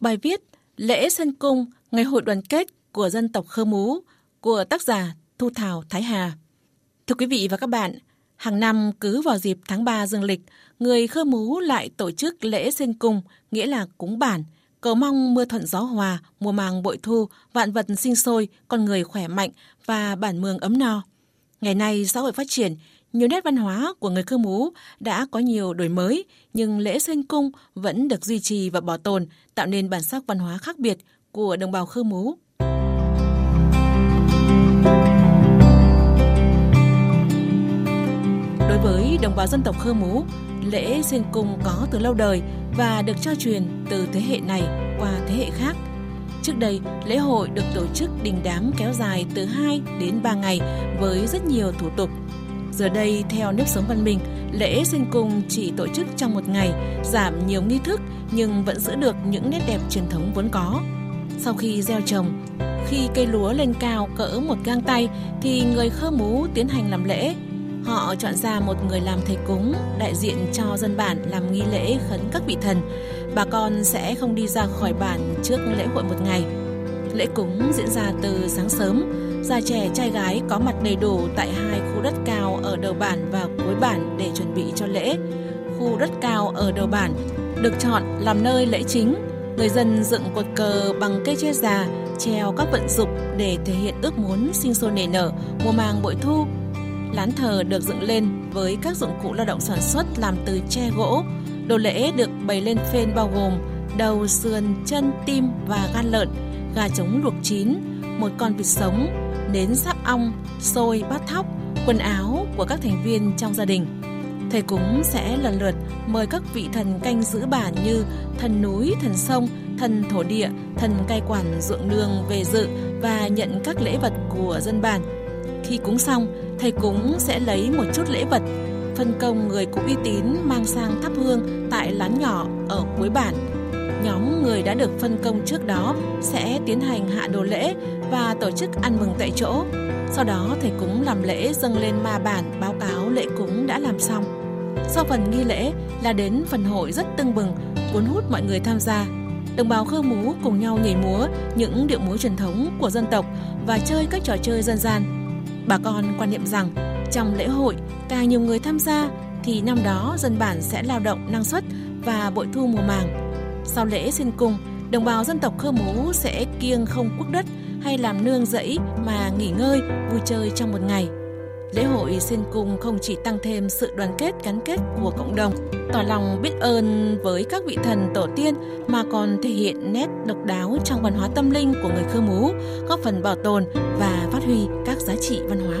Bài viết Lễ sân Cung, Ngày hội đoàn kết của dân tộc Khơ Mú của tác giả Thu Thảo Thái Hà. Thưa quý vị và các bạn, hàng năm cứ vào dịp tháng 3 dương lịch, người Khơ Mú lại tổ chức lễ sân Cung, nghĩa là cúng bản, cầu mong mưa thuận gió hòa, mùa màng bội thu, vạn vật sinh sôi, con người khỏe mạnh và bản mường ấm no. Ngày nay xã hội phát triển, nhiều nét văn hóa của người Khơ Mú đã có nhiều đổi mới, nhưng lễ Sơn Cung vẫn được duy trì và bảo tồn, tạo nên bản sắc văn hóa khác biệt của đồng bào Khơ Mú. Đối với đồng bào dân tộc Khơ Mú, lễ Sơn Cung có từ lâu đời và được trao truyền từ thế hệ này qua thế hệ khác. Trước đây, lễ hội được tổ chức đình đám kéo dài từ 2 đến 3 ngày với rất nhiều thủ tục. Giờ đây, theo nếp sống văn minh, lễ sinh cung chỉ tổ chức trong một ngày, giảm nhiều nghi thức nhưng vẫn giữ được những nét đẹp truyền thống vốn có. Sau khi gieo trồng, khi cây lúa lên cao cỡ một gang tay thì người khơ mú tiến hành làm lễ. Họ chọn ra một người làm thầy cúng, đại diện cho dân bản làm nghi lễ khấn các vị thần. Bà con sẽ không đi ra khỏi bản trước lễ hội một ngày. Lễ cúng diễn ra từ sáng sớm, già trẻ trai gái có mặt đầy đủ tại hai khu đất cao ở đầu bản và cuối bản để chuẩn bị cho lễ. Khu đất cao ở đầu bản được chọn làm nơi lễ chính. Người dân dựng cột cờ bằng cây tre già, treo các vận dụng để thể hiện ước muốn sinh sôi nảy nở, mùa màng bội thu. Lán thờ được dựng lên với các dụng cụ lao động sản xuất làm từ tre gỗ. Đồ lễ được bày lên phên bao gồm đầu, sườn, chân, tim và gan lợn, gà trống luộc chín, một con vịt sống, nến sáp ong, xôi, bát thóc, quần áo của các thành viên trong gia đình. Thầy cúng sẽ lần lượt mời các vị thần canh giữ bản như thần núi, thần sông, thần thổ địa, thần cai quản ruộng nương về dự và nhận các lễ vật của dân bản. Khi cúng xong, thầy cúng sẽ lấy một chút lễ vật, phân công người có uy tín mang sang thắp hương tại lán nhỏ ở cuối bản. Nhóm người đã được phân công trước đó sẽ tiến hành hạ đồ lễ và tổ chức ăn mừng tại chỗ. Sau đó thầy cúng làm lễ dâng lên ma bản báo cáo lễ cúng đã làm xong. Sau phần nghi lễ là đến phần hội rất tưng bừng, cuốn hút mọi người tham gia. Đồng bào Khơ Mú cùng nhau nhảy múa những điệu múa truyền thống của dân tộc và chơi các trò chơi dân gian. Bà con quan niệm rằng trong lễ hội càng nhiều người tham gia thì năm đó dân bản sẽ lao động năng suất và bội thu mùa màng. Sau lễ xin cung, đồng bào dân tộc Khơ Mú sẽ kiêng không quốc đất hay làm nương rẫy mà nghỉ ngơi, vui chơi trong một ngày. Lễ hội xin cung không chỉ tăng thêm sự đoàn kết gắn kết của cộng đồng, tỏ lòng biết ơn với các vị thần tổ tiên mà còn thể hiện nét độc đáo trong văn hóa tâm linh của người Khơ Mú, góp phần bảo tồn và phát huy các giá trị văn hóa.